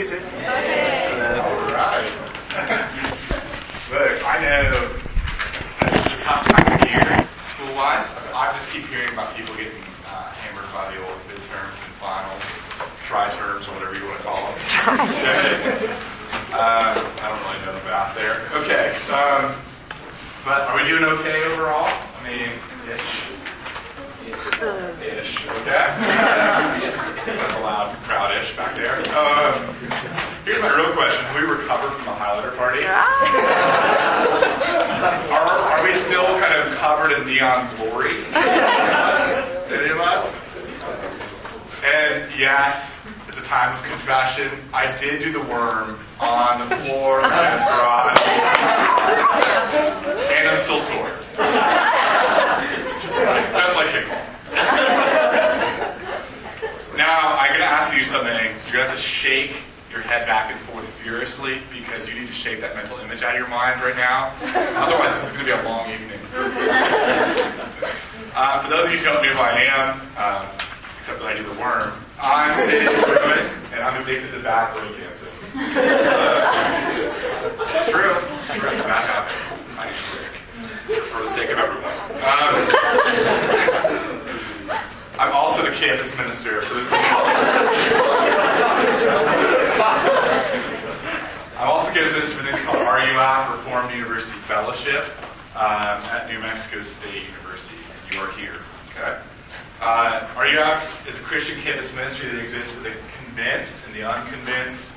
Hey, Sid. All right. Look, I know it's a tough time of year, school-wise. I just keep hearing about people getting uh, hammered by the old midterms and finals, tri-terms, or whatever you want to call them. Okay. Uh, I don't really know the math there. Okay. Um, but are we doing okay overall? I mean, ish. Ish. Okay. That's a loud, crowd-ish back there. Um, here's my real question: Have we recovered from the highlighter party? Are, are we still kind of covered in neon glory? Any of us? And yes, it's a time of confession. I did do the worm on the floor at his garage. And I'm still sore. Just like, just like kickball. Now, I'm going to ask you something. You're going to have to shake your head back and forth furiously because you need to shake that mental image out of your mind right now. Otherwise, this is going to be a long evening. Uh, for those of you who don't know who I am, uh, except that I do the worm, I'm Ruben, and I'm addicted to bad brain cancer. It's true. It's true. Bad habit. I am sick. For the sake of everyone. Um, I'm also the campus minister for this I'm also campus minister for this called RUF, Reformed University Fellowship, um, at New Mexico State University. You are here. Okay? Uh, RUF is a Christian campus ministry that exists for the convinced and the unconvinced,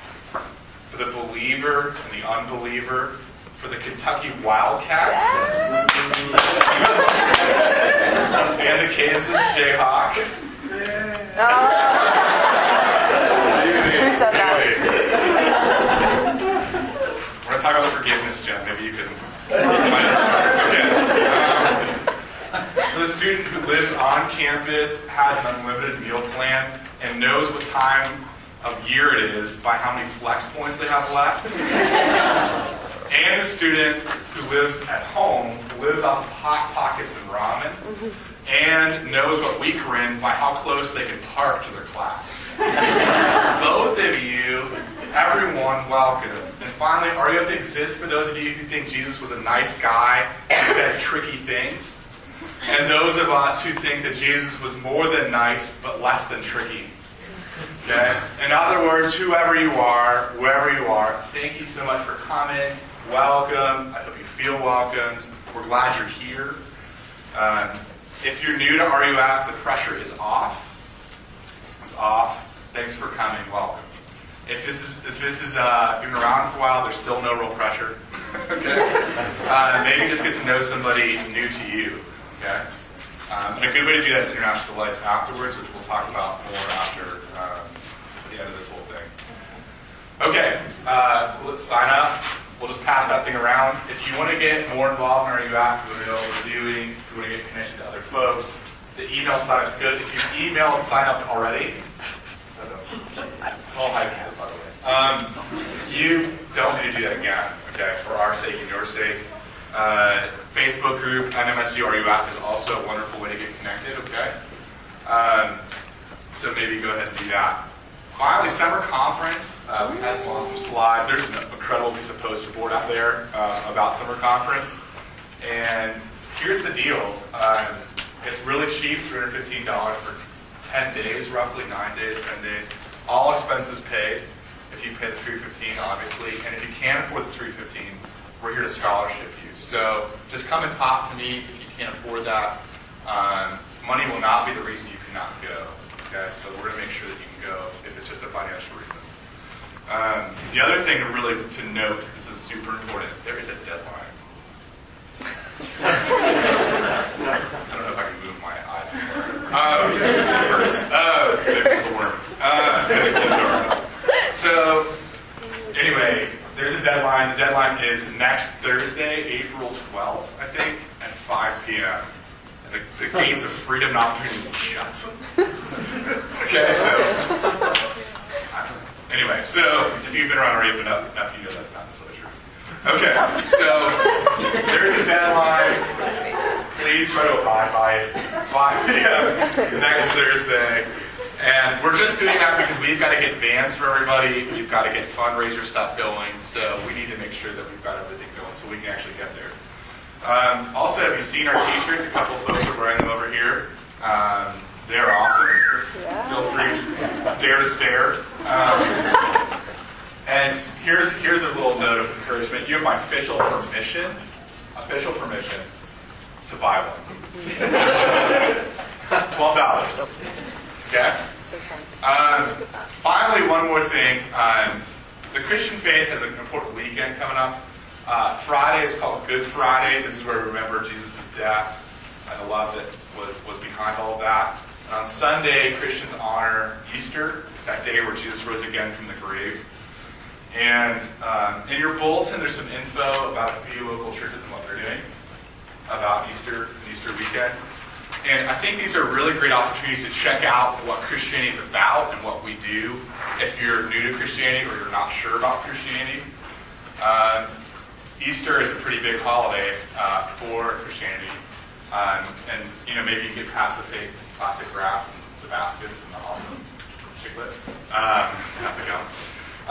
for the believer and the unbeliever, for the Kentucky Wildcats and the Kansas Jayhawk. Who said that? We're going to talk about forgiveness, Jen. Maybe you can. Okay. Um, for the student who lives on campus, has an unlimited meal plan, and knows what time of year it is by how many flex points they have left. And the student who lives at home, who lives off of hot pockets and ramen, and knows what week we're in by how close they can park to their class. Both of you, everyone, welcome. And finally, RUF to exist for those of you who think Jesus was a nice guy who said tricky things? And those of us who think that Jesus was more than nice but less than tricky. Okay? In other words, whoever you are, wherever you are, thank you so much for coming. Welcome. I hope you feel welcomed. We're glad you're here. Um, if you're new to RUF, the pressure is off. It's off. Thanks for coming. Welcome. If this is if this is uh, been around for a while, there's still no real pressure. okay. Uh, maybe just get to know somebody new to you. Okay. Um, and a good way to do that is international lights afterwards, which we'll talk about more after um, the end of this whole thing. Okay, uh, so sign up. We'll just pass that thing around. If you want to get more involved in RUF, you want to know what we're doing, if you want to get connected to other folks, the email sign is good. If you email and sign up already, all by the way. Um, you don't need to do that again, okay, for our sake and your sake. Uh, Facebook group, NMSU RUF is also a wonderful way to get connected, okay? Um, so maybe go ahead and do that. Finally, summer conference. Uh, we had some awesome slides. There's an incredible piece of poster board out there uh, about summer conference. And here's the deal. Um, it's really cheap, $315 for 10 days, roughly 9 days, 10 days. All expenses paid if you pay the 315 obviously. And if you can't afford the 315 we're here to scholarship you. So just come and talk to me if you can't afford that. Um, money will not be the reason you cannot go. Okay, so we're going to make sure that you go if it's just a financial reason. Um, the other thing to really to note, this is super important. There is a deadline. I don't know if I can move my eyes. Uh, the worm. Uh, so anyway, there's a deadline. The deadline is next Thursday, April 12th, I think, at 5 p.m. The, the gates of freedom and opportunity shut. okay, so. Anyway, so if you've been around already enough, enough, you know that's not necessarily true. Okay, so there's a deadline. Please try to abide by it. 5 p.m. next Thursday. And we're just doing that because we've got to get vans for everybody. We've got to get fundraiser stuff going. So we need to make sure that we've got everything going so we can actually get there. Um, also, have you seen our t-shirts? A couple of folks are wearing them over here. Um, they're awesome. Feel free, dare to stare. Um, and here's here's a little note of encouragement. You have my official permission, official permission to buy one. Twelve dollars. Okay. Um, finally, one more thing. Um, the Christian faith has an important weekend coming up. Uh, Friday is called Good Friday. This is where we remember Jesus' death and the love that was, was behind all of that. And on Sunday, Christians honor Easter, that day where Jesus rose again from the grave. And um, in your bulletin, there's some info about a few local churches and what they're doing about Easter and Easter weekend. And I think these are really great opportunities to check out what Christianity is about and what we do if you're new to Christianity or you're not sure about Christianity. Um, Easter is a pretty big holiday uh, for Christianity. Um, and, you know, maybe you get past the fake plastic grass and the baskets and the awesome chiclets. Um, have to go.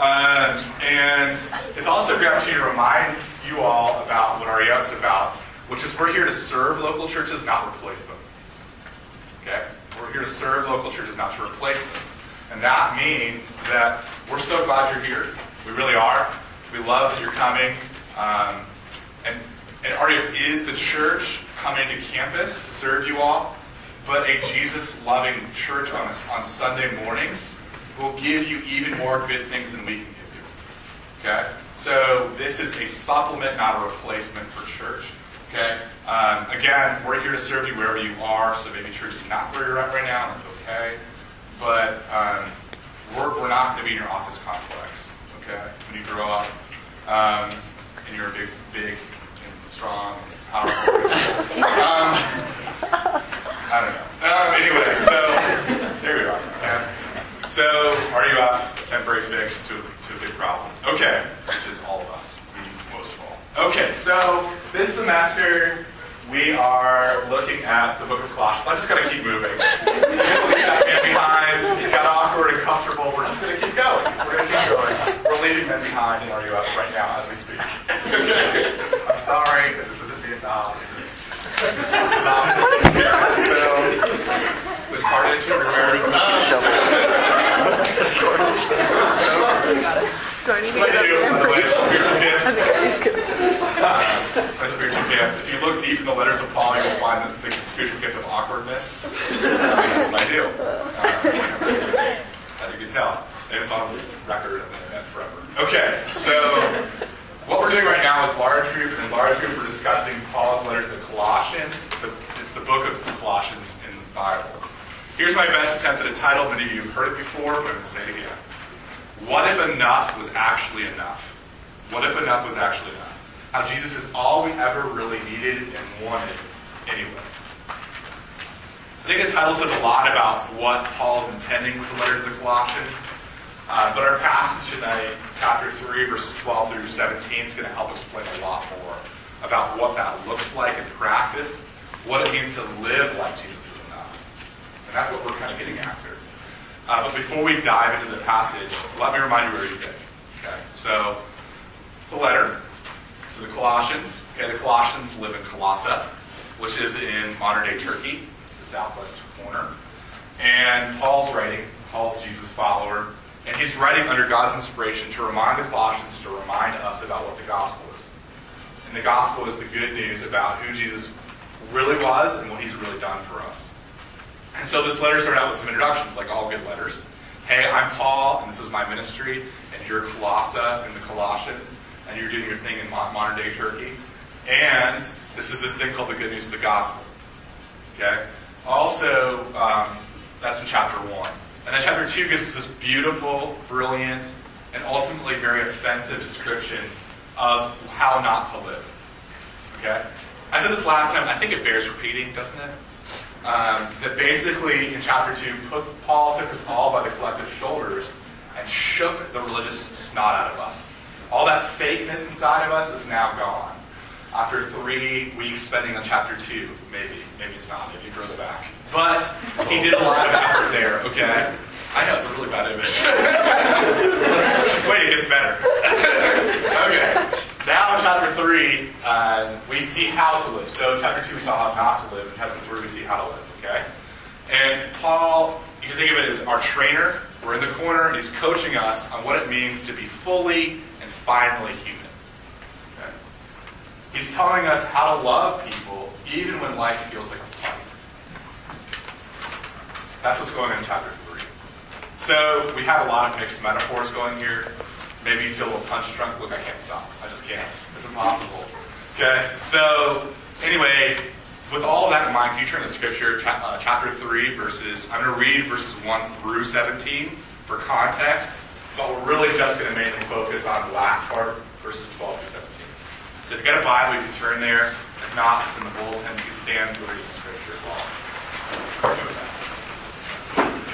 Um, and it's also a great opportunity to remind you all about what RUF is about, which is we're here to serve local churches, not replace them. Okay? We're here to serve local churches, not to replace them. And that means that we're so glad you're here. We really are. We love that you're coming. Um, and, and RUF is the church coming to campus to serve you all, but a Jesus loving church on, us, on Sunday mornings will give you even more good things than we can give you. Okay? So this is a supplement, not a replacement for church. Okay? Um, again, we're here to serve you wherever you are, so maybe church is not where you're at right now, that's okay. But um, we're, we're not going to be in your office complex. Okay? When you grow up, um, and you're a big, big, and strong, and powerful. um, I don't know. Um, anyway, so there we are. Okay? So, RUF? Temporary fix to, to a big problem. Okay, which is all of us, most of all. Okay, so this semester we are looking at the book of Colossians. I'm just going to keep moving. You got men behind, you got awkward and comfortable. We're just going to keep going. We're going to keep going. We're leaving men behind in RUF right now as we speak. I'm sorry, but this isn't Vietnam. This is, this is, this is not. So, was part of it Somebody take a shovel. Do I need to What get I do, by the way, up spiritual gift. It's my spiritual gift. If you look deep in the letters of Paul, you'll find the, the spiritual gift of awkwardness. That's what I do. Uh, as you can tell, and it's on record and, and forever. Okay, so what we're doing right now is large group, and large group we're discussing Paul's letter to the Colossians. It's the book of Colossians in the Bible. Here's my best attempt at a title. Many of you have heard it before, but I'm going to say it again. What if enough was actually enough? What if enough was actually enough? How Jesus is all we ever really needed and wanted anyway. I think the title says a lot about what Paul's intending with the letter to the Colossians. Uh, but our passage tonight, chapter 3, verses 12 through 17, is going to help explain a lot more about what that looks like in practice, what it means to live like Jesus is enough. And that's what we're kind of getting after. Uh, but before we dive into the passage, let me remind you where you've been. Okay, so it's a letter to the Colossians. Okay, the Colossians live in Colossae, which is in modern day Turkey, the southwest corner. And Paul's writing. Paul's Jesus follower, and he's writing under God's inspiration to remind the Colossians to remind us about what the gospel is. And the gospel is the good news about who Jesus really was and what he's really done for us. And so this letter started out with some introductions, like all good letters. Hey, I'm Paul, and this is my ministry, and you're Colossae and the Colossians, and you're doing your thing in modern day Turkey. And this is this thing called the good news of the gospel. Okay? Also, um, that's in chapter 1. And then chapter 2 gives us this beautiful, brilliant, and ultimately very offensive description of how not to live. Okay? I said this last time, I think it bears repeating, doesn't it? Um, that basically in chapter 2, put, Paul took us all by the collective shoulders and shook the religious snot out of us. All that fakeness inside of us is now gone. After three weeks spending on chapter 2, maybe. Maybe it's not. Maybe it grows back. But he did a lot of effort there, okay? I know it's a really bad image. Just wait, it gets better. okay. Now in chapter 3, uh, we see how to live. So in chapter 2, we saw how not to live. In chapter 3, we see how to live. Okay? And Paul, you can think of it as our trainer. We're in the corner, and he's coaching us on what it means to be fully and finally human. Okay? He's telling us how to love people even when life feels like a fight. That's what's going on in chapter 3. So we have a lot of mixed metaphors going here. Maybe feel a punch drunk. Look, I can't stop. I just can't. It's impossible. Okay? So, anyway, with all that in mind, can you turn to Scripture, cha- uh, chapter 3, verses, I'm going to read verses 1 through 17 for context, but we're really just going to mainly focus on the last part, verses 12 through 17. So if you've got a Bible, you can turn there. If not, it's in the bulletin. You can stand and read the Scripture.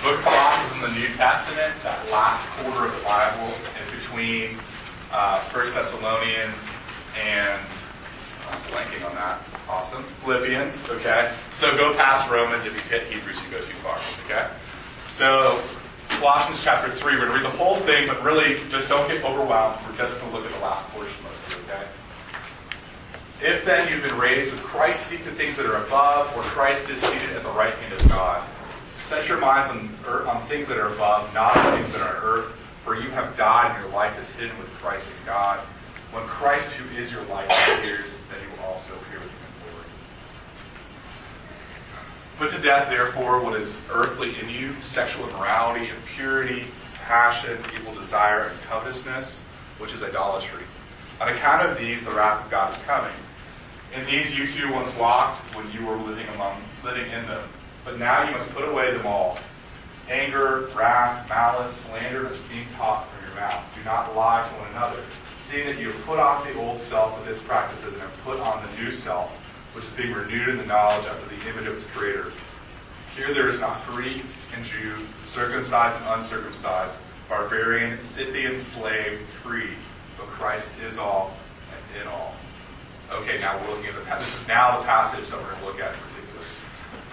Book 5 from the New Testament, that last quarter of the Bible, is between uh, 1 Thessalonians and I'm blanking on that. Awesome. Philippians. Okay. So go past Romans. If you hit Hebrews, you go too far. Okay. So Colossians chapter three. We're gonna read the whole thing, but really just don't get overwhelmed. We're just gonna look at the last portion mostly. Okay. If then you've been raised with Christ, seek the things that are above, where Christ is seated at the right hand of God. Set your minds on, earth, on things that are above, not on things that are earth, for you have died and your life is hidden with Christ in God. When Christ, who is your life, appears, then you will also appear with him in glory. Put to death, therefore, what is earthly in you sexual immorality, impurity, passion, evil desire, and covetousness, which is idolatry. On account of these, the wrath of God is coming. In these you too once walked when you were living among living in them. But now you must put away them all. Anger, wrath, malice, slander, and obscene talk from your mouth. Do not lie to one another, seeing that you have put off the old self with its practices and have put on the new self, which is being renewed in the knowledge after the image of its creator. Here there is not Greek and Jew, circumcised and uncircumcised, barbarian, Scythian, slave, free, but Christ is all and in all. Okay, now we're looking at the passage. This is now the passage that we're going to look at.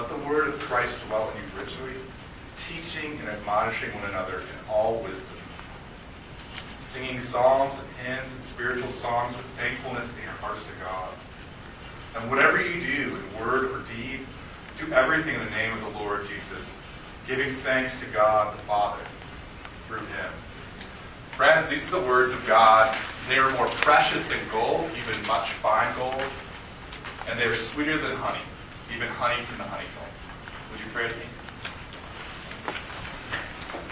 Let the word of Christ dwell in you richly, teaching and admonishing one another in all wisdom, singing psalms and hymns and spiritual songs with thankfulness in your hearts to God. And whatever you do in word or deed, do everything in the name of the Lord Jesus, giving thanks to God the Father through him. Friends, these are the words of God. They are more precious than gold, even much fine gold. And they are sweeter than honey, even honey from the honeycomb. Would you pray with me?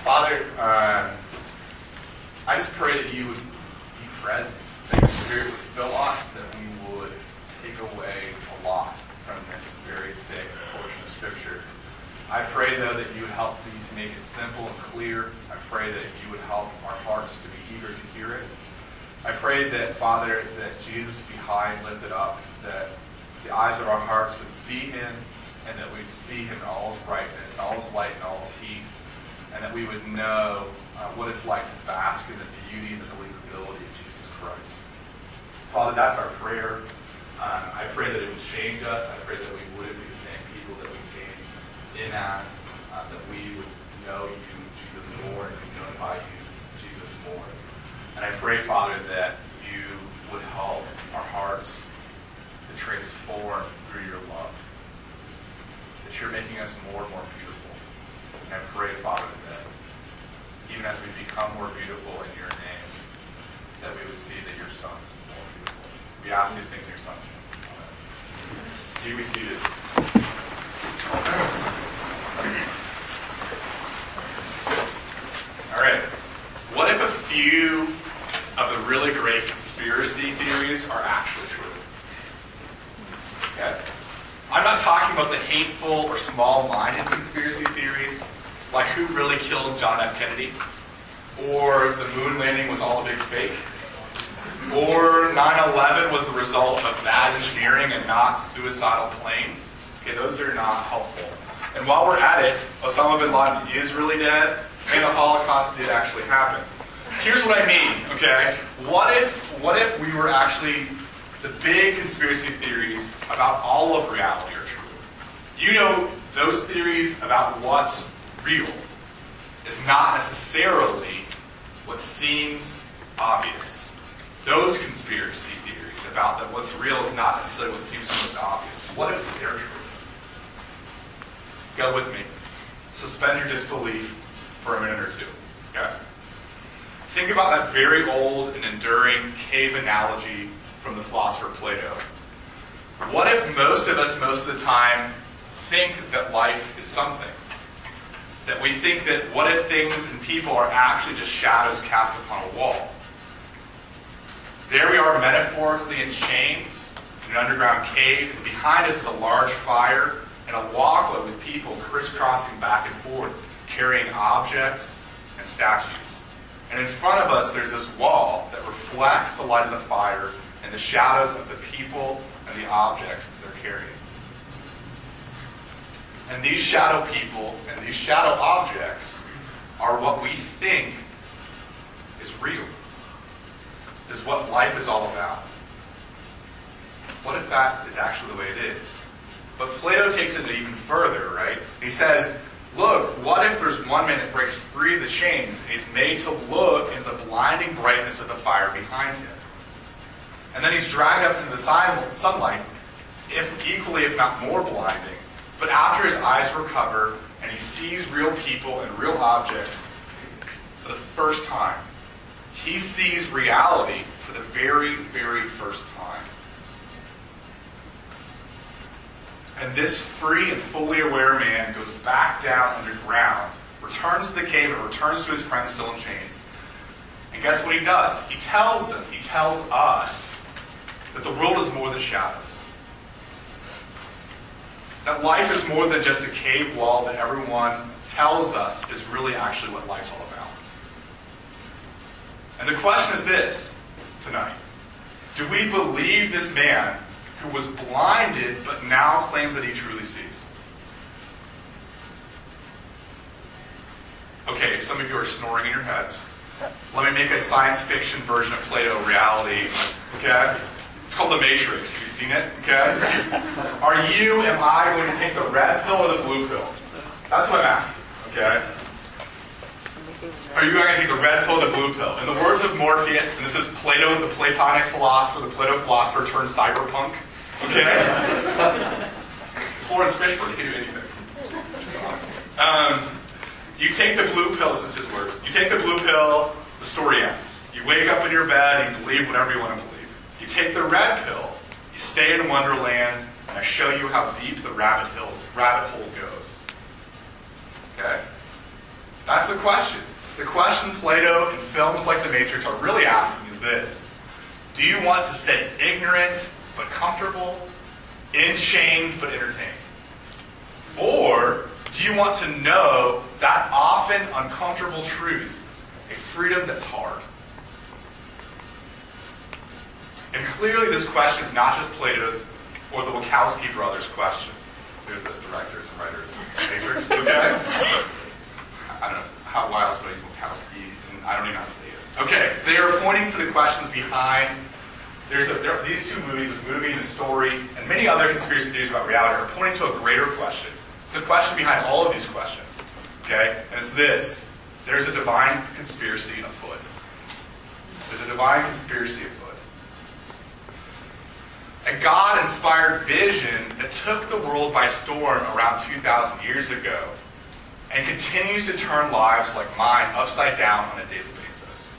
Father, uh, I just pray that you would be present, that your Spirit would fill us, that we would take away a lot from this very thick portion of Scripture. I pray, though, that you would help me to make it simple and clear. I pray that you would help our hearts to be eager to hear it. I pray that, Father, that Jesus be high and lifted up, that the eyes of our hearts would see him, and that we'd see him in all his brightness, all his light, and all his heat, and that we would know uh, what it's like to bask in the beauty and the believability of Jesus Christ. Father, that's our prayer. Um, I pray that it would change us. I pray that we wouldn't be the same people that we came in as, uh, that we would know you, Jesus, more, and be known by you, Jesus, more. And I pray, Father, that you would help our hearts to through your love. That you're making us more and more beautiful. And I pray, Father, that even as we become more beautiful in your name, that we would see that your Son is more beautiful. We ask these things in your Son's name. Amen. You be seated. All right. What if a few of the really great conspiracy theories are actually true? Okay. I'm not talking about the hateful or small-minded conspiracy theories. Like who really killed John F. Kennedy? Or the moon landing was all a big fake? Or 9-11 was the result of bad engineering and not suicidal planes? Okay, those are not helpful. And while we're at it, Osama bin Laden is really dead, and the Holocaust did actually happen. Here's what I mean, okay? What if what if we were actually the big conspiracy theories about all of reality are true? You know, those theories about what's real is not necessarily what seems obvious. Those conspiracy theories about that what's real is not necessarily what seems most obvious. What if they're true? Go with me. Suspend your disbelief for a minute or two. Okay? Think about that very old and enduring cave analogy from the philosopher Plato. What if most of us, most of the time, think that life is something? That we think that what if things and people are actually just shadows cast upon a wall? There we are metaphorically in chains in an underground cave, and behind us is a large fire and a walkway with people crisscrossing back and forth, carrying objects and statues. And in front of us, there's this wall that reflects the light of the fire and the shadows of the people and the objects that they're carrying. And these shadow people and these shadow objects are what we think is real, is what life is all about. What if that is actually the way it is? But Plato takes it even further, right? He says, look, what if there's one man that breaks free of the chains and he's made to look into the blinding brightness of the fire behind him? And then he's dragged up into the sunlight, if equally, if not more blinding. But after his eyes recover and he sees real people and real objects for the first time, he sees reality for the very, very first time. And this free and fully aware man goes back down underground, returns to the cave, and returns to his friends still in chains. And guess what he does? He tells them, he tells us, that the world is more than shadows. That life is more than just a cave wall that everyone tells us is really actually what life's all about. And the question is this tonight Do we believe this man who was blinded but now claims that he truly sees? Okay, some of you are snoring in your heads. Let me make a science fiction version of Plato reality. Okay? Called The Matrix. Have you seen it? Okay? Are you, am I going to take the red pill or the blue pill? That's what I'm asking. Okay? Are you going to take the red pill or the blue pill? In the words of Morpheus, and this is Plato, the Platonic philosopher, the Plato philosopher turned cyberpunk. Okay? Laurence Fishburne, can do anything. Um, you take the blue pill, this is his words. You take the blue pill, the story ends. You wake up in your bed and you believe whatever you want to believe. You take the red pill, you stay in Wonderland, and I show you how deep the rabbit, hill, rabbit hole goes. Okay? That's the question. The question Plato and films like The Matrix are really asking is this Do you want to stay ignorant but comfortable, in chains but entertained? Or do you want to know that often uncomfortable truth, a freedom that's hard? And clearly, this question is not just Plato's or the Wachowski brothers' question. They're the directors and writers of Matrix, okay? I don't know how why else would I use Wachowski, and I don't even know how to say it. Okay, they are pointing to the questions behind. There's a, there, these two movies, this movie and the story, and many other conspiracy theories about reality are pointing to a greater question. It's a question behind all of these questions. Okay? And it's this. There's a divine conspiracy afoot. There's a divine conspiracy afoot. A God inspired vision that took the world by storm around 2,000 years ago and continues to turn lives like mine upside down on a daily basis.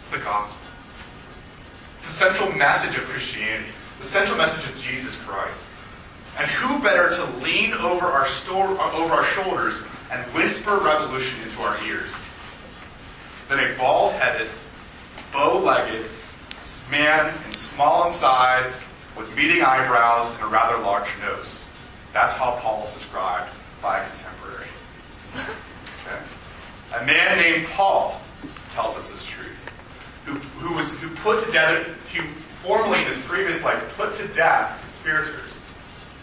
It's the gospel. It's the central message of Christianity, the central message of Jesus Christ. And who better to lean over our, store, uh, over our shoulders and whisper revolution into our ears than a bald headed, bow legged man in small in size with meeting eyebrows and a rather large nose? That's how Paul is described by a contemporary. Okay? A man named Paul tells us this truth, who, who was who put to death, who formerly in his previous life put to death conspirators,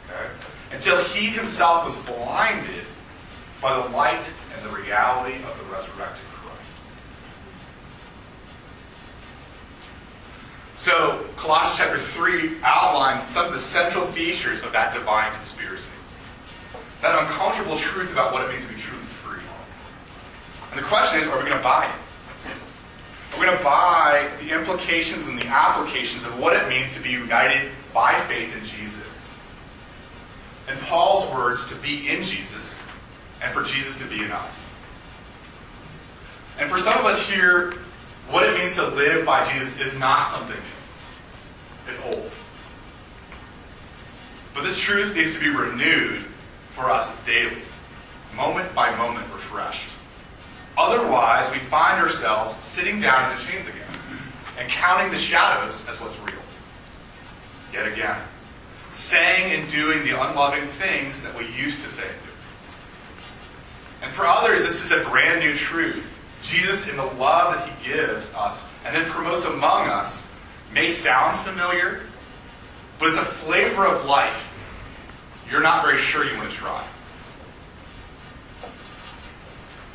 okay? until he himself was blinded by the light and the reality of the resurrected So, Colossians chapter 3 outlines some of the central features of that divine conspiracy. That uncomfortable truth about what it means to be truly free. And the question is, are we going to buy it? Are we going to buy the implications and the applications of what it means to be united by faith in Jesus? In Paul's words, to be in Jesus and for Jesus to be in us. And for some of us here, what it means to live by Jesus is not something new. It's old. But this truth needs to be renewed for us daily, moment by moment refreshed. Otherwise, we find ourselves sitting down in the chains again and counting the shadows as what's real. Yet again, saying and doing the unloving things that we used to say and do. And for others, this is a brand new truth. Jesus, in the love that he gives us and then promotes among us, may sound familiar, but it's a flavor of life you're not very sure you want to try.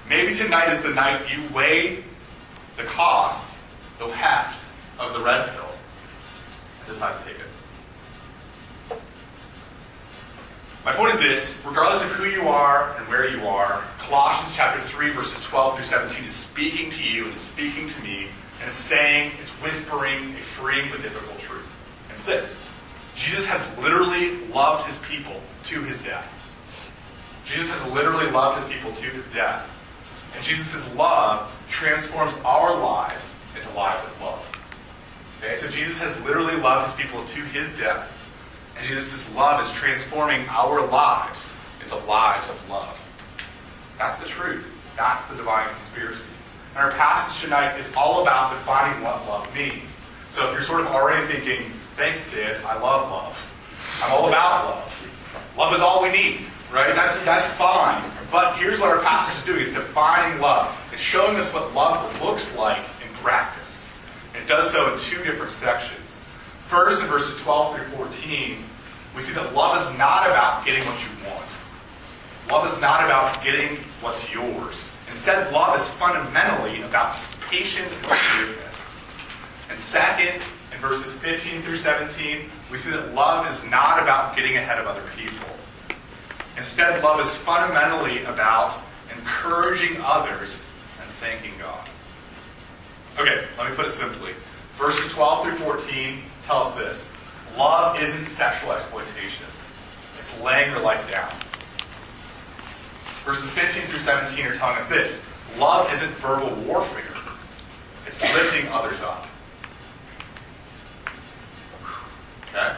Maybe tonight is the night you weigh the cost, the heft of the red pill, and decide to take it. My point is this regardless of who you are and where you are, Colossians chapter 3, verses 12 through 17 is speaking to you and it's speaking to me, and it's saying, it's whispering a freeing but difficult truth. It's this Jesus has literally loved his people to his death. Jesus has literally loved his people to his death. And Jesus' love transforms our lives into lives of love. Okay, so Jesus has literally loved his people to his death. And Jesus' love is transforming our lives into lives of love. That's the truth. That's the divine conspiracy. And our passage tonight is all about defining what love means. So if you're sort of already thinking, thanks, Sid, I love love. I'm all about love. Love is all we need, right? That's, that's fine. But here's what our passage is doing. It's defining love. It's showing us what love looks like in practice. It does so in two different sections. First, in verses 12 through 14, we see that love is not about getting what you want. Love is not about getting what's yours. Instead, love is fundamentally about patience and forgiveness. And second, in verses 15 through 17, we see that love is not about getting ahead of other people. Instead, love is fundamentally about encouraging others and thanking God. Okay, let me put it simply. Verses 12 through 14 tell us this love isn't sexual exploitation, it's laying your life down. Verses 15 through 17 are telling us this love isn't verbal warfare, it's lifting others up. Okay?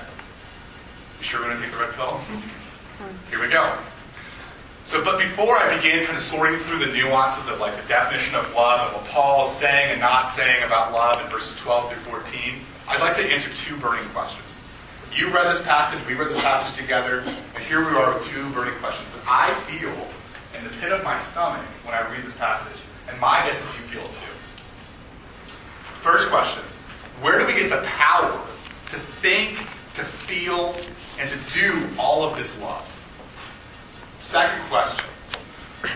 You sure we're going to take the red pill? Here we go. So, but before I begin kind of sorting through the nuances of like the definition of love and what Paul is saying and not saying about love in verses 12 through 14, I'd like to answer two burning questions. You read this passage, we read this passage together, and here we are with two burning questions that I feel in the pit of my stomach when I read this passage, and my guess is you feel it too. First question Where do we get the power to think, to feel, and to do all of this love? Second question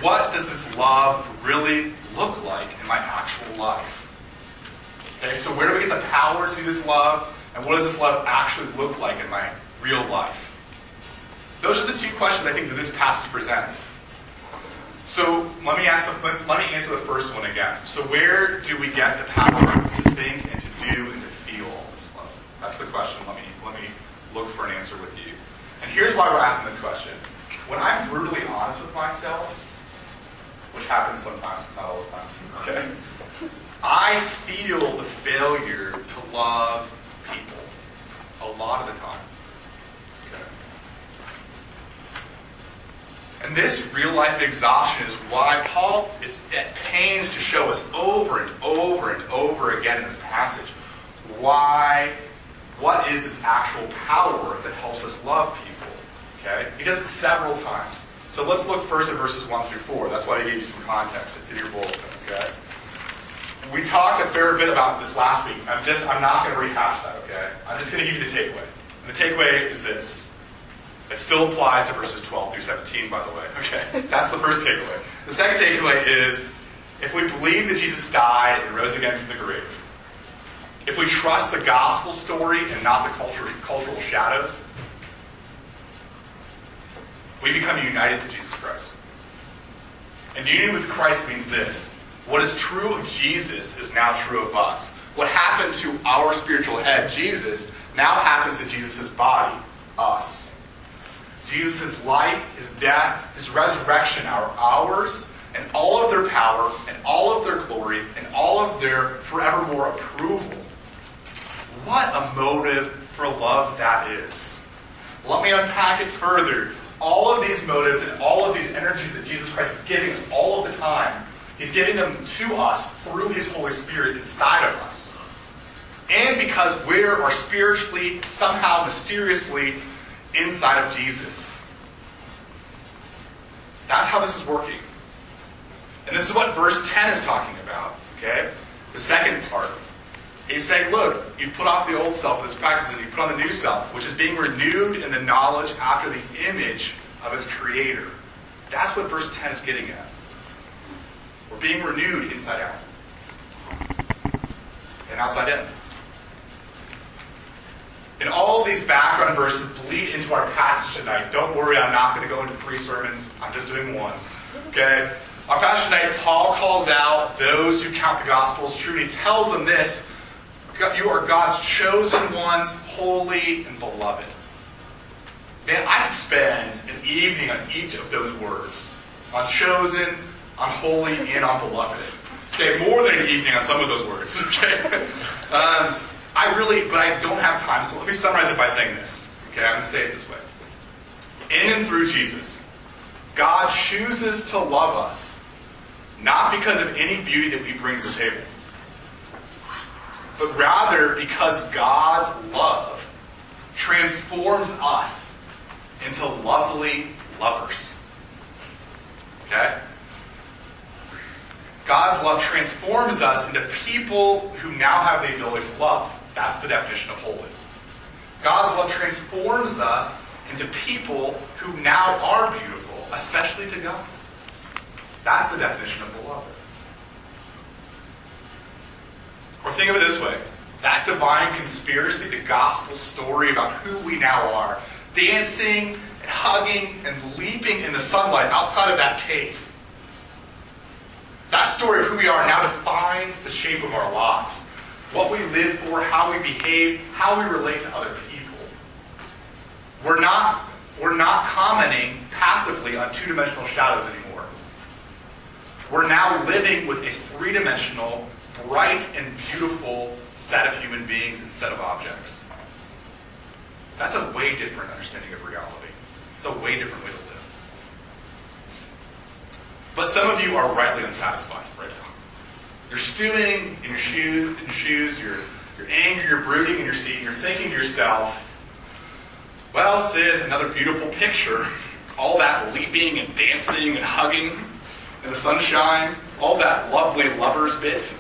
What does this love really look like in my actual life? Okay, so where do we get the power to do this love? And what does this love actually look like in my real life? Those are the two questions I think that this passage presents. So let me ask the, let me answer the first one again. So where do we get the power to think and to do and to feel this love? That's the question. Let me let me look for an answer with you. And here's why we're asking the question. When I'm brutally honest with myself, which happens sometimes, not all the time, okay? I feel the failure to love people a lot of the time. And this real life exhaustion is why Paul is at pains to show us over and over and over again in this passage why, what is this actual power that helps us love people. Okay? He does it several times. So let's look first at verses 1 through 4. That's why I gave you some context. It's in your bulletin, okay? We talked a fair bit about this last week. I'm just I'm not going to rehash that, okay? I'm just going to give you the takeaway. And the takeaway is this. It still applies to verses 12 through 17, by the way. Okay? That's the first takeaway. The second takeaway is if we believe that Jesus died and rose again from the grave, if we trust the gospel story and not the culture, cultural shadows, we become united to Jesus Christ. And union with Christ means this what is true of Jesus is now true of us. What happened to our spiritual head, Jesus, now happens to Jesus' body, us. Jesus' life, his death, his resurrection are ours, and all of their power, and all of their glory, and all of their forevermore approval. What a motive for love that is. Let me unpack it further. All of these motives and all of these energies that Jesus Christ is giving us all of the time, He's giving them to us through His Holy Spirit inside of us. And because we are spiritually, somehow mysteriously, inside of Jesus. That's how this is working. And this is what verse 10 is talking about. Okay? The second part. He's saying, look, you put off the old self this practice and you put on the new self, which is being renewed in the knowledge after the image of its creator. That's what verse 10 is getting at. Being renewed inside out and outside in. And all these background verses bleed into our passage tonight. Don't worry, I'm not going to go into three sermons. I'm just doing one. Okay? Our passage tonight, Paul calls out those who count the gospel as true. And he tells them this You are God's chosen ones, holy and beloved. Man, I could spend an evening on each of those words on chosen, on holy, and on beloved. Okay, more than an evening on some of those words. Okay? Um, I really, but I don't have time, so let me summarize it by saying this. Okay, I'm going to say it this way. In and through Jesus, God chooses to love us, not because of any beauty that we bring to the table, but rather because God's love transforms us into lovely lovers. Okay? God's love transforms us into people who now have the ability to love. That's the definition of holy. God's love transforms us into people who now are beautiful, especially to God. That's the definition of beloved. Or think of it this way that divine conspiracy, the gospel story about who we now are, dancing and hugging and leaping in the sunlight outside of that cave. That story of who we are now defines the shape of our lives. What we live for, how we behave, how we relate to other people. We're not, we're not commenting passively on two dimensional shadows anymore. We're now living with a three dimensional, bright, and beautiful set of human beings and set of objects. That's a way different understanding of reality. It's a way different way to live. But some of you are rightly unsatisfied right now. You're stewing in your shoes, in your shoes. You're, you're angry. You're brooding in your seat. And you're thinking to yourself, "Well, Sid, another beautiful picture. All that leaping and dancing and hugging in the sunshine. All that lovely lovers bit.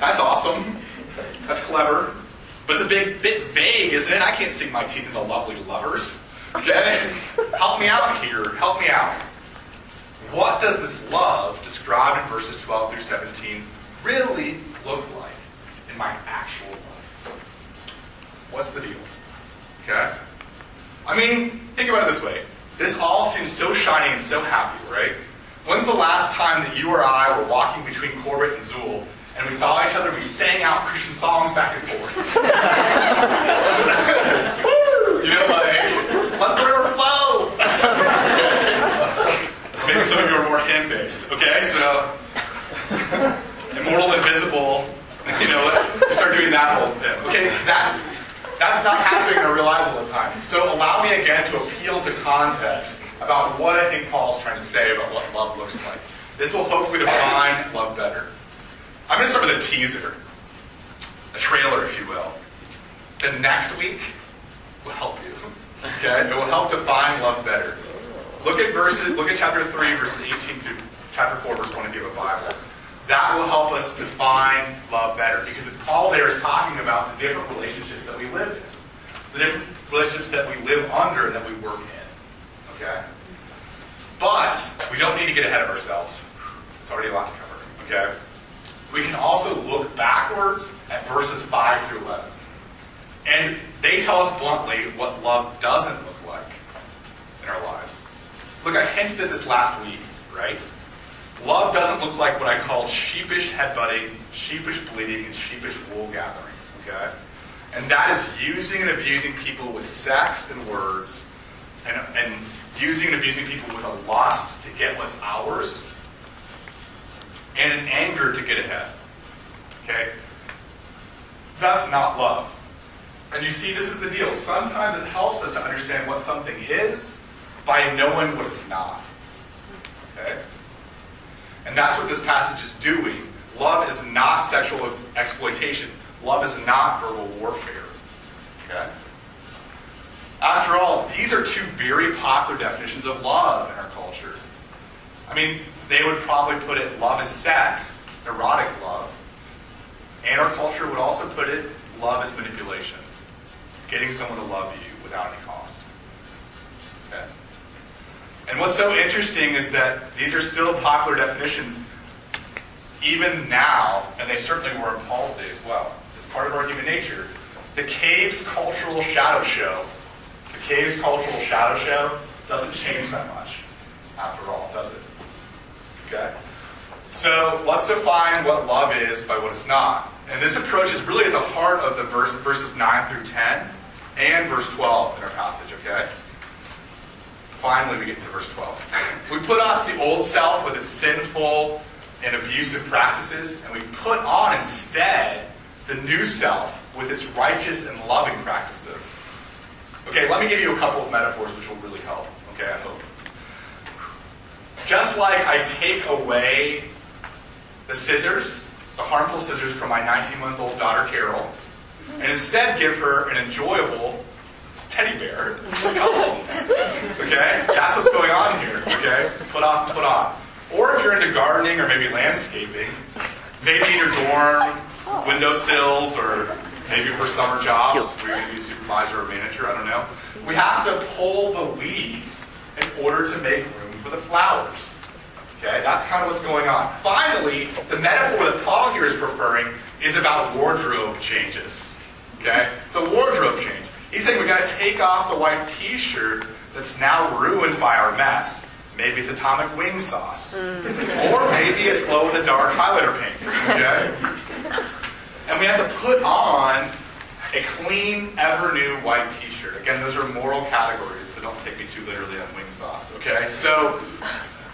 That's awesome. That's clever. But it's a big bit vague, isn't it? I can't sink my teeth into lovely lovers. Okay, help me out here. Help me out." What does this love described in verses 12 through 17 really look like in my actual life? What's the deal? Okay? I mean, think about it this way. This all seems so shiny and so happy, right? When's the last time that you or I were walking between Corbett and Zuhl and we saw each other, we sang out Christian songs back and forth? you know, like, let the river flow! Maybe some of you are more hymn based. Okay, so immortal, invisible. You know, start doing that whole thing. Okay, that's that's not happening in our real all the time. So allow me again to appeal to context about what I think Paul's trying to say about what love looks like. This will hopefully define love better. I'm going to start with a teaser, a trailer, if you will. The next week will help you. Okay, it will help define love better. Look at verses, look at chapter 3, verses 18 through chapter 4, verse 1 if you have a Bible. That will help us define love better because Paul there is talking about the different relationships that we live in, the different relationships that we live under and that we work in. Okay? But we don't need to get ahead of ourselves. It's already a lot to cover. Okay? We can also look backwards at verses 5 through 11. And they tell us bluntly what love doesn't look like in our lives. Look, I hinted at this last week, right? Love doesn't look like what I call sheepish headbutting, sheepish bleeding, and sheepish wool gathering. Okay? And that is using and abusing people with sex and words, and, and using and abusing people with a lust to get what's ours, and an anger to get ahead. Okay? That's not love. And you see, this is the deal. Sometimes it helps us to understand what something is by knowing what it's not. Okay? And that's what this passage is doing. Love is not sexual exploitation. Love is not verbal warfare. Okay? After all, these are two very popular definitions of love in our culture. I mean, they would probably put it love is sex, erotic love. And our culture would also put it love is manipulation. Getting someone to love you without any And what's so interesting is that these are still popular definitions even now, and they certainly were in Paul's day as well. It's part of our human nature. The cave's cultural shadow show, the cave's cultural shadow show doesn't change that much, after all, does it? Okay? So let's define what love is by what it's not. And this approach is really at the heart of the verse, verses 9 through 10 and verse 12 in our passage, okay? Finally, we get to verse 12. we put off the old self with its sinful and abusive practices, and we put on instead the new self with its righteous and loving practices. Okay, let me give you a couple of metaphors which will really help. Okay, I hope. Just like I take away the scissors, the harmful scissors from my 19 month old daughter Carol, and instead give her an enjoyable teddy bear. okay? That's what's going on here. Okay? Put off, put on. Or if you're into gardening or maybe landscaping, maybe in your dorm, windowsills, or maybe for summer jobs, you're going to be supervisor or manager, I don't know. We have to pull the weeds in order to make room for the flowers. Okay, that's kind of what's going on. Finally, the metaphor that Paul here is preferring is about wardrobe changes. Okay, it's a wardrobe change. He's saying we got to take off the white T-shirt that's now ruined by our mess. Maybe it's atomic wing sauce, mm. or maybe it's glow in the dark highlighter paint. Okay, and we have to put on a clean, ever new white T-shirt. Again, those are moral categories, so don't take me too literally on wing sauce. Okay, so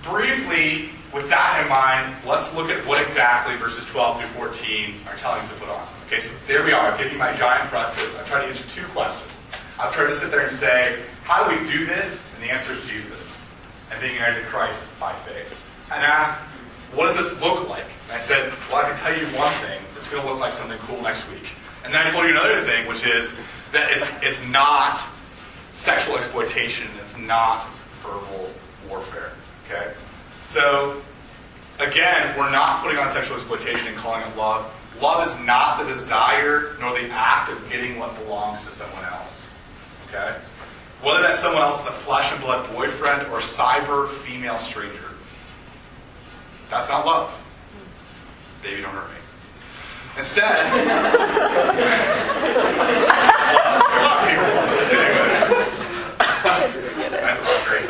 briefly, with that in mind, let's look at what exactly verses 12 through 14 are telling us to put on. Okay, so there we are. I've given you my giant preface. I'm trying to answer two questions. I've tried to sit there and say, how do we do this? And the answer is Jesus and being united to Christ by faith. And I asked, what does this look like? And I said, well, I can tell you one thing. It's going to look like something cool next week. And then I told you another thing, which is that it's, it's not sexual exploitation. It's not verbal warfare. Okay? So, again, we're not putting on sexual exploitation and calling it love. Love is not the desire nor the act of getting what belongs to someone else. Okay? Whether that someone else is a flesh and blood boyfriend or cyber female stranger. That's not love. Baby, don't hurt me. Instead, love people.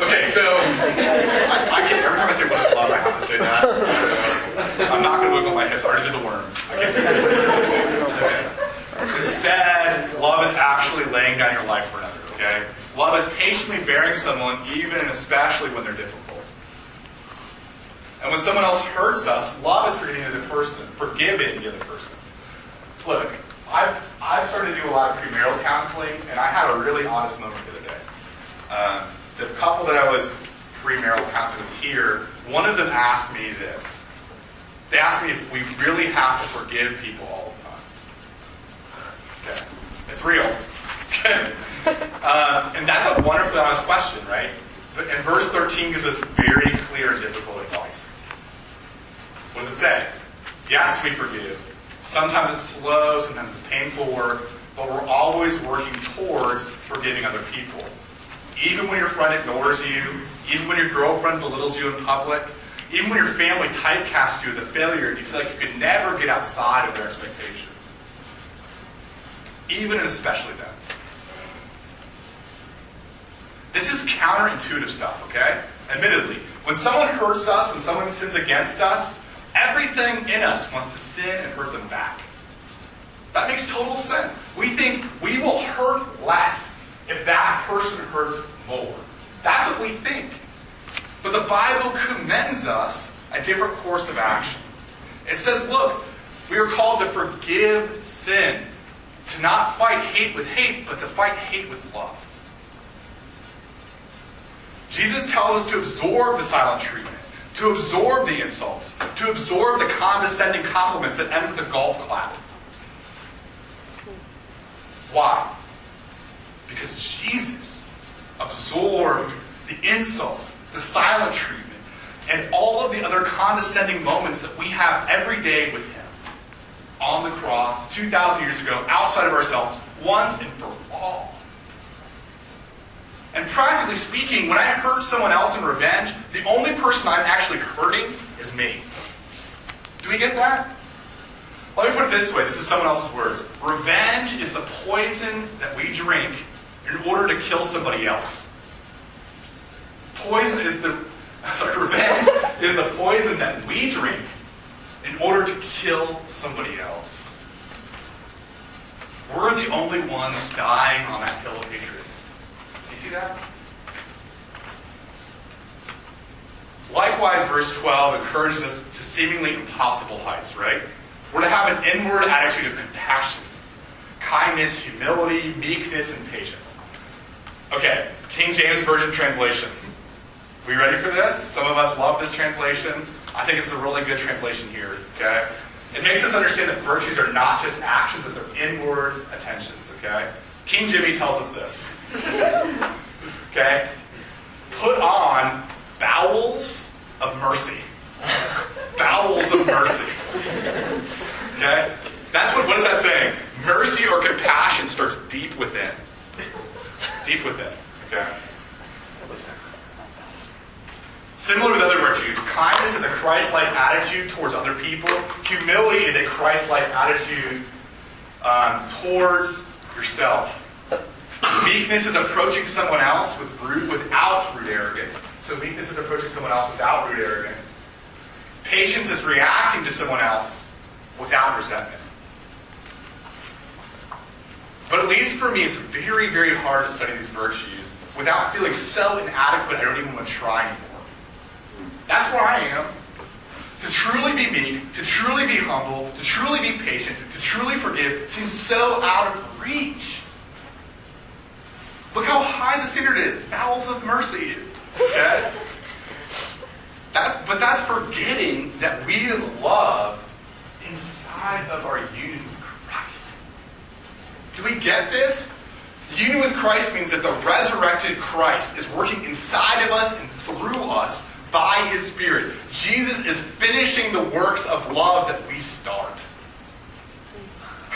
Okay, so I, I can, every time I say what is love, I have to say that. I'm not going to wiggle my hips. I already did the worm. I can't do it. Instead, love is actually laying down your life for another. Okay, love is patiently bearing someone, even and especially when they're difficult. And when someone else hurts us, love is forgiving the other person, forgiving the other person. Look, I've I've started to do a lot of premarital counseling, and I had a really honest moment the other day. Um, the couple that I was premarital counseling with here, one of them asked me this. They asked me if we really have to forgive people all the time. Okay, it's real. Uh, and that's a wonderfully honest question, right? But- And verse 13 gives us very clear and difficult advice. What does it say? Yes, we forgive. Sometimes it's slow, sometimes it's painful work, but we're always working towards forgiving other people. Even when your friend ignores you, even when your girlfriend belittles you in public, even when your family typecasts you as a failure and you feel like you could never get outside of their expectations. Even and especially then. This is counterintuitive stuff, okay? Admittedly. When someone hurts us, when someone sins against us, everything in us wants to sin and hurt them back. That makes total sense. We think we will hurt less if that person hurts more. That's what we think. But the Bible commends us a different course of action. It says, look, we are called to forgive sin, to not fight hate with hate, but to fight hate with love. Jesus tells us to absorb the silent treatment, to absorb the insults, to absorb the condescending compliments that end with a golf clap. Why? Because Jesus absorbed the insults, the silent treatment, and all of the other condescending moments that we have every day with Him on the cross 2,000 years ago, outside of ourselves, once and for all. And practically speaking, when I hurt someone else in revenge, the only person I'm actually hurting is me. Do we get that? Let me put it this way this is someone else's words. Revenge is the poison that we drink in order to kill somebody else. Poison is the. Sorry, revenge is the poison that we drink in order to kill somebody else. We're the only ones dying on that hill of hatred. Do you see that? Likewise, verse 12 encourages us to seemingly impossible heights, right? We're to have an inward attitude of compassion, kindness, humility, meekness, and patience. Okay, King James Version translation. We ready for this? Some of us love this translation. I think it's a really good translation here, okay? It makes us understand that virtues are not just actions, that they're inward attentions, okay? King Jimmy tells us this. okay? Put on bowels of mercy. bowels of mercy. Okay? That's what, what is that saying? Mercy or compassion starts deep within. Deep within. Okay? Similar with other virtues, kindness is a Christ like attitude towards other people. Humility is a Christ like attitude um, towards yourself. Meekness is approaching someone else with rude, without rude arrogance. So meekness is approaching someone else without rude arrogance. Patience is reacting to someone else without resentment. But at least for me, it's very, very hard to study these virtues without feeling so inadequate I don't even want to try anymore. That's where I am. To truly be meek, to truly be humble, to truly be patient, to truly forgive seems so out of reach. Look how high the standard is. Bowels of mercy. Okay? That, but that's forgetting that we love inside of our Christ. Do we get this? Union with Christ means that the resurrected Christ is working inside of us and through us by his Spirit. Jesus is finishing the works of love that we start.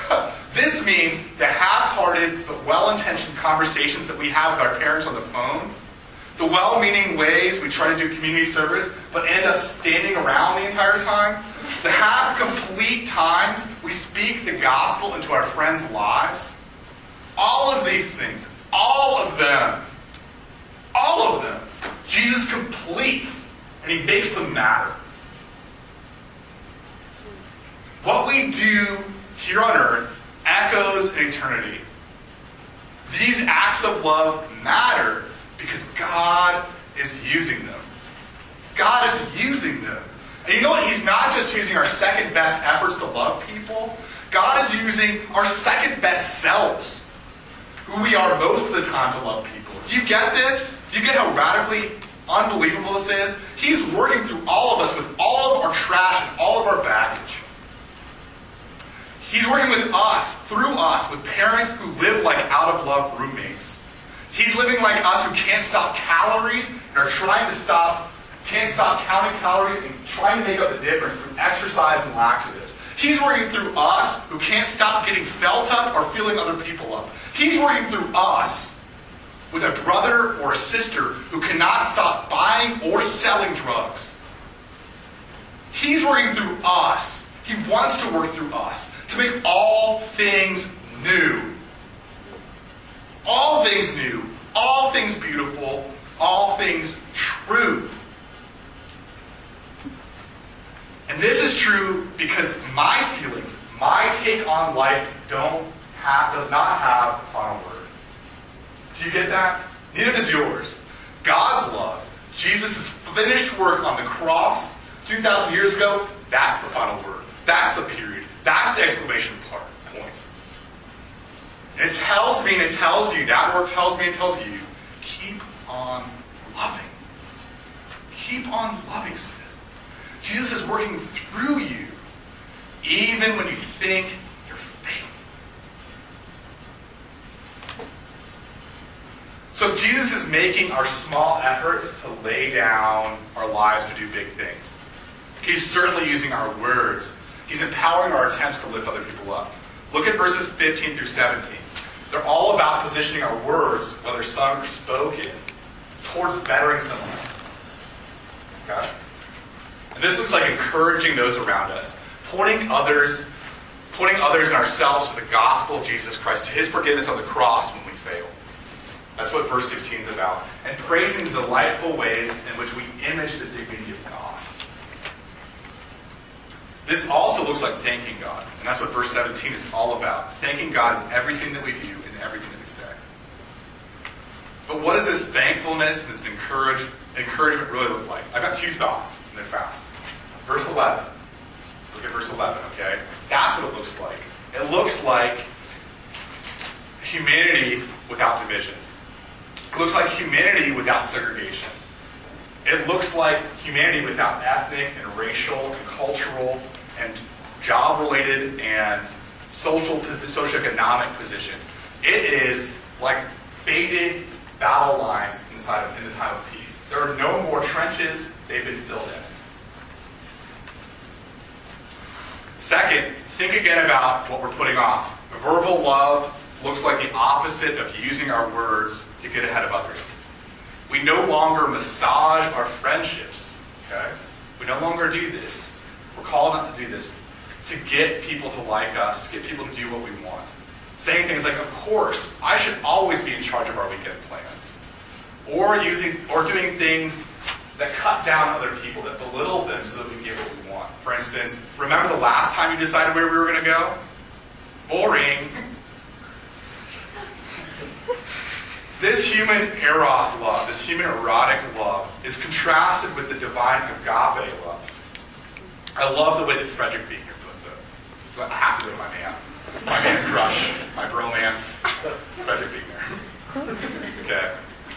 this means the half hearted but well intentioned conversations that we have with our parents on the phone, the well meaning ways we try to do community service but end up standing around the entire time, the half complete times we speak the gospel into our friends' lives. All of these things, all of them, all of them, Jesus completes and he makes them matter. What we do here on earth echoes in eternity. These acts of love matter because God is using them. God is using them. And you know what? He's not just using our second best efforts to love people. God is using our second best selves, who we are most of the time to love people. Do you get this? Do you get how radically unbelievable this is? He's working through all of us with all of our trash and all of our baggage. He's working with us, through us, with parents who live like out of love roommates. He's living like us who can't stop calories and are trying to stop, can't stop counting calories and trying to make up the difference through exercise and laxatives. He's working through us who can't stop getting felt up or feeling other people up. He's working through us with a brother or a sister who cannot stop buying or selling drugs. He's working through us. He wants to work through us to make all things new. All things new, all things beautiful, all things true. And this is true because my feelings, my take on life don't have, does not have the final word. Do you get that? Neither does yours. God's love, Jesus' finished work on the cross 2,000 years ago, that's the final word. That's the period. That's the exclamation part, it tells me and it tells you, that word tells me and tells you, keep on loving. Keep on loving. Jesus is working through you, even when you think you're failing. So Jesus is making our small efforts to lay down our lives to do big things. He's certainly using our words. He's empowering our attempts to lift other people up. Look at verses 15 through 17. They're all about positioning our words, whether sung or spoken, towards bettering someone else. Okay? And this looks like encouraging those around us, pointing others, pointing others and ourselves to the gospel of Jesus Christ, to his forgiveness on the cross when we fail. That's what verse 16 is about. And praising the delightful ways in which we image the dignity of God. This also looks like thanking God. And that's what verse 17 is all about. Thanking God in everything that we do everything that we say. But what does this thankfulness, this encourage, encouragement really look like? I've got two thoughts, and they're fast. Verse 11. Look at verse 11, okay? That's what it looks like. It looks like humanity without divisions. It looks like humanity without segregation. It looks like humanity without ethnic and racial and cultural and job-related and social socioeconomic positions. It is like faded battle lines inside of, in the time of peace. There are no more trenches; they've been filled in. Second, think again about what we're putting off. Verbal love looks like the opposite of using our words to get ahead of others. We no longer massage our friendships. Okay? We no longer do this. We're called not to do this to get people to like us, to get people to do what we want. Saying things like, of course, I should always be in charge of our weekend plans. Or using or doing things that cut down other people, that belittle them so that we get what we want. For instance, remember the last time you decided where we were going to go? Boring. This human eros love, this human erotic love, is contrasted with the divine agape love. I love the way that Frederick Buechner puts it. I have to go to my man. My man crush, my bromance, Frederick Buechner. Okay.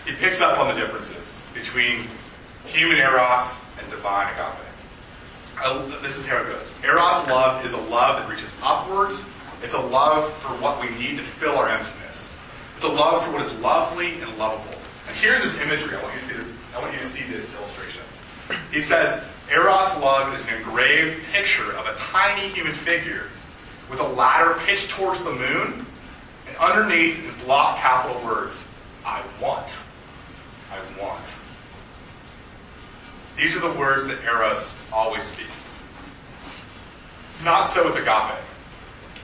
He picks up on the differences between human eros and divine agape. I, this is how it goes. Eros love is a love that reaches upwards. It's a love for what we need to fill our emptiness. It's a love for what is lovely and lovable. And here's his imagery. I want you to see this. I want you to see this illustration. He says, Eros love is an engraved picture of a tiny human figure with a ladder pitched towards the moon, and underneath in block capital words, I want. I want. These are the words that Eros always speaks. Not so with agape.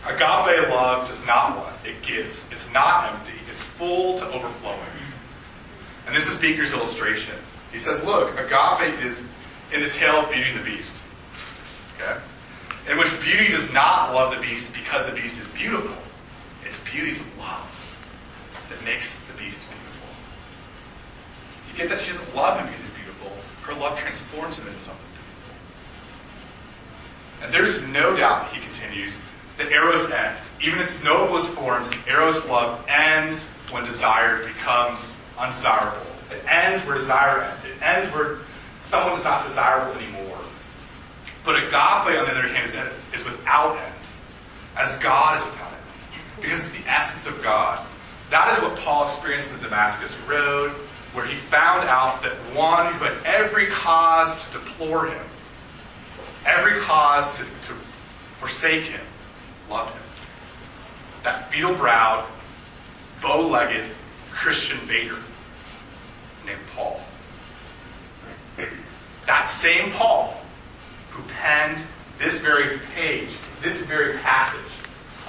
Agape love does not want, it gives. It's not empty, it's full to overflowing. And this is Buechner's illustration. He says, look, agape is in the tale of Beauty and the Beast. Okay? In which beauty does not love the beast because the beast is beautiful. It's beauty's love that makes the beast beautiful. Do you get that? She doesn't love him because he's beautiful. Her love transforms him into something beautiful. And there's no doubt, he continues, that Eros ends. Even its noblest forms, Eros love ends when desire becomes undesirable. It ends where desire ends. It ends where someone is not desirable anymore. But agape, on the other hand, is, is without end, as God is without end, because it's the essence of God. That is what Paul experienced in the Damascus Road, where he found out that one who had every cause to deplore him, every cause to, to forsake him, loved him. That beetle browed, bow legged Christian Bader named Paul. That same Paul who penned this very page, this very passage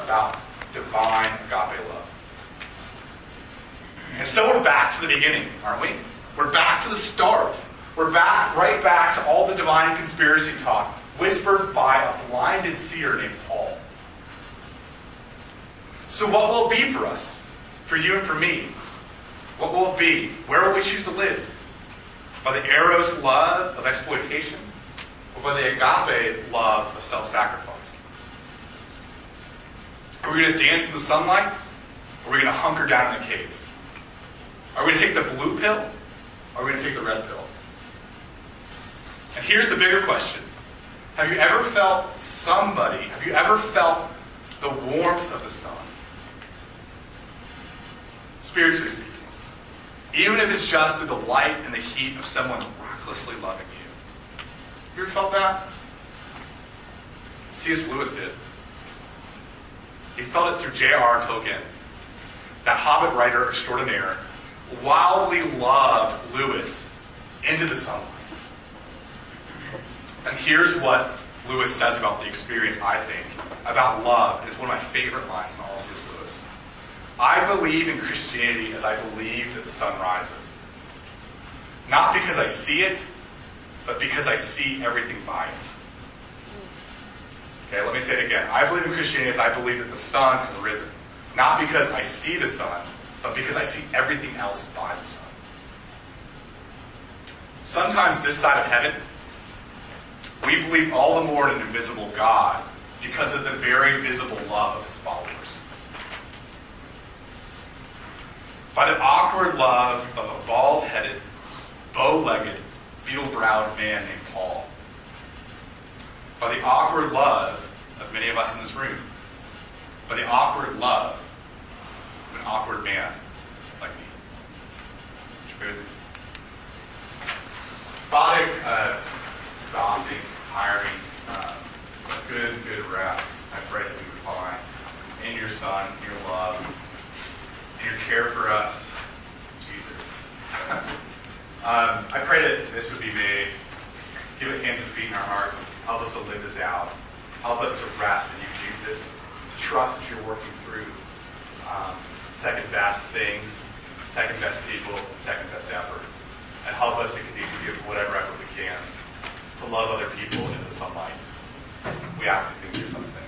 about divine agape love. And so we're back to the beginning, aren't we? We're back to the start. We're back, right back to all the divine conspiracy talk whispered by a blinded seer named Paul. So, what will it be for us? For you and for me? What will it be? Where will we choose to live? By the eros love of exploitation? By the agape love of self sacrifice? Are we going to dance in the sunlight? Or are we going to hunker down in a cave? Are we going to take the blue pill? Or are we going to take the red pill? And here's the bigger question Have you ever felt somebody, have you ever felt the warmth of the sun? Spiritually speaking. Even if it's just through the light and the heat of someone recklessly loving you. Ever felt that? C.S. Lewis did. He felt it through J.R.R. Tolkien, that hobbit writer extraordinaire, wildly loved Lewis into the sunlight. And here's what Lewis says about the experience, I think, about love. And it's one of my favorite lines in all of C.S. Lewis. I believe in Christianity as I believe that the sun rises. Not because I see it, but because I see everything by it. Okay, let me say it again. I believe in Christianity as I believe that the sun has risen. Not because I see the sun, but because I see everything else by the sun. Sometimes this side of heaven, we believe all the more in an invisible God because of the very visible love of his followers. By the awkward love of a bald headed, bow legged, beetle browed man named Paul. By the awkward love of many of us in this room. By the awkward love of an awkward man like me. Bodic, uh, exhausting, tiring, uh, good, good rest. I pray that we would find in your Son, your love, and your care for us, Jesus. um, I pray that this would be made, give it hands and feet in our hearts. Help us to live this out. Help us to rest in you, Jesus. Trust that you're working through um, second best things, second best people, second best efforts. And help us to continue to give whatever effort we can to love other people in the sunlight. We ask these things in your son's name.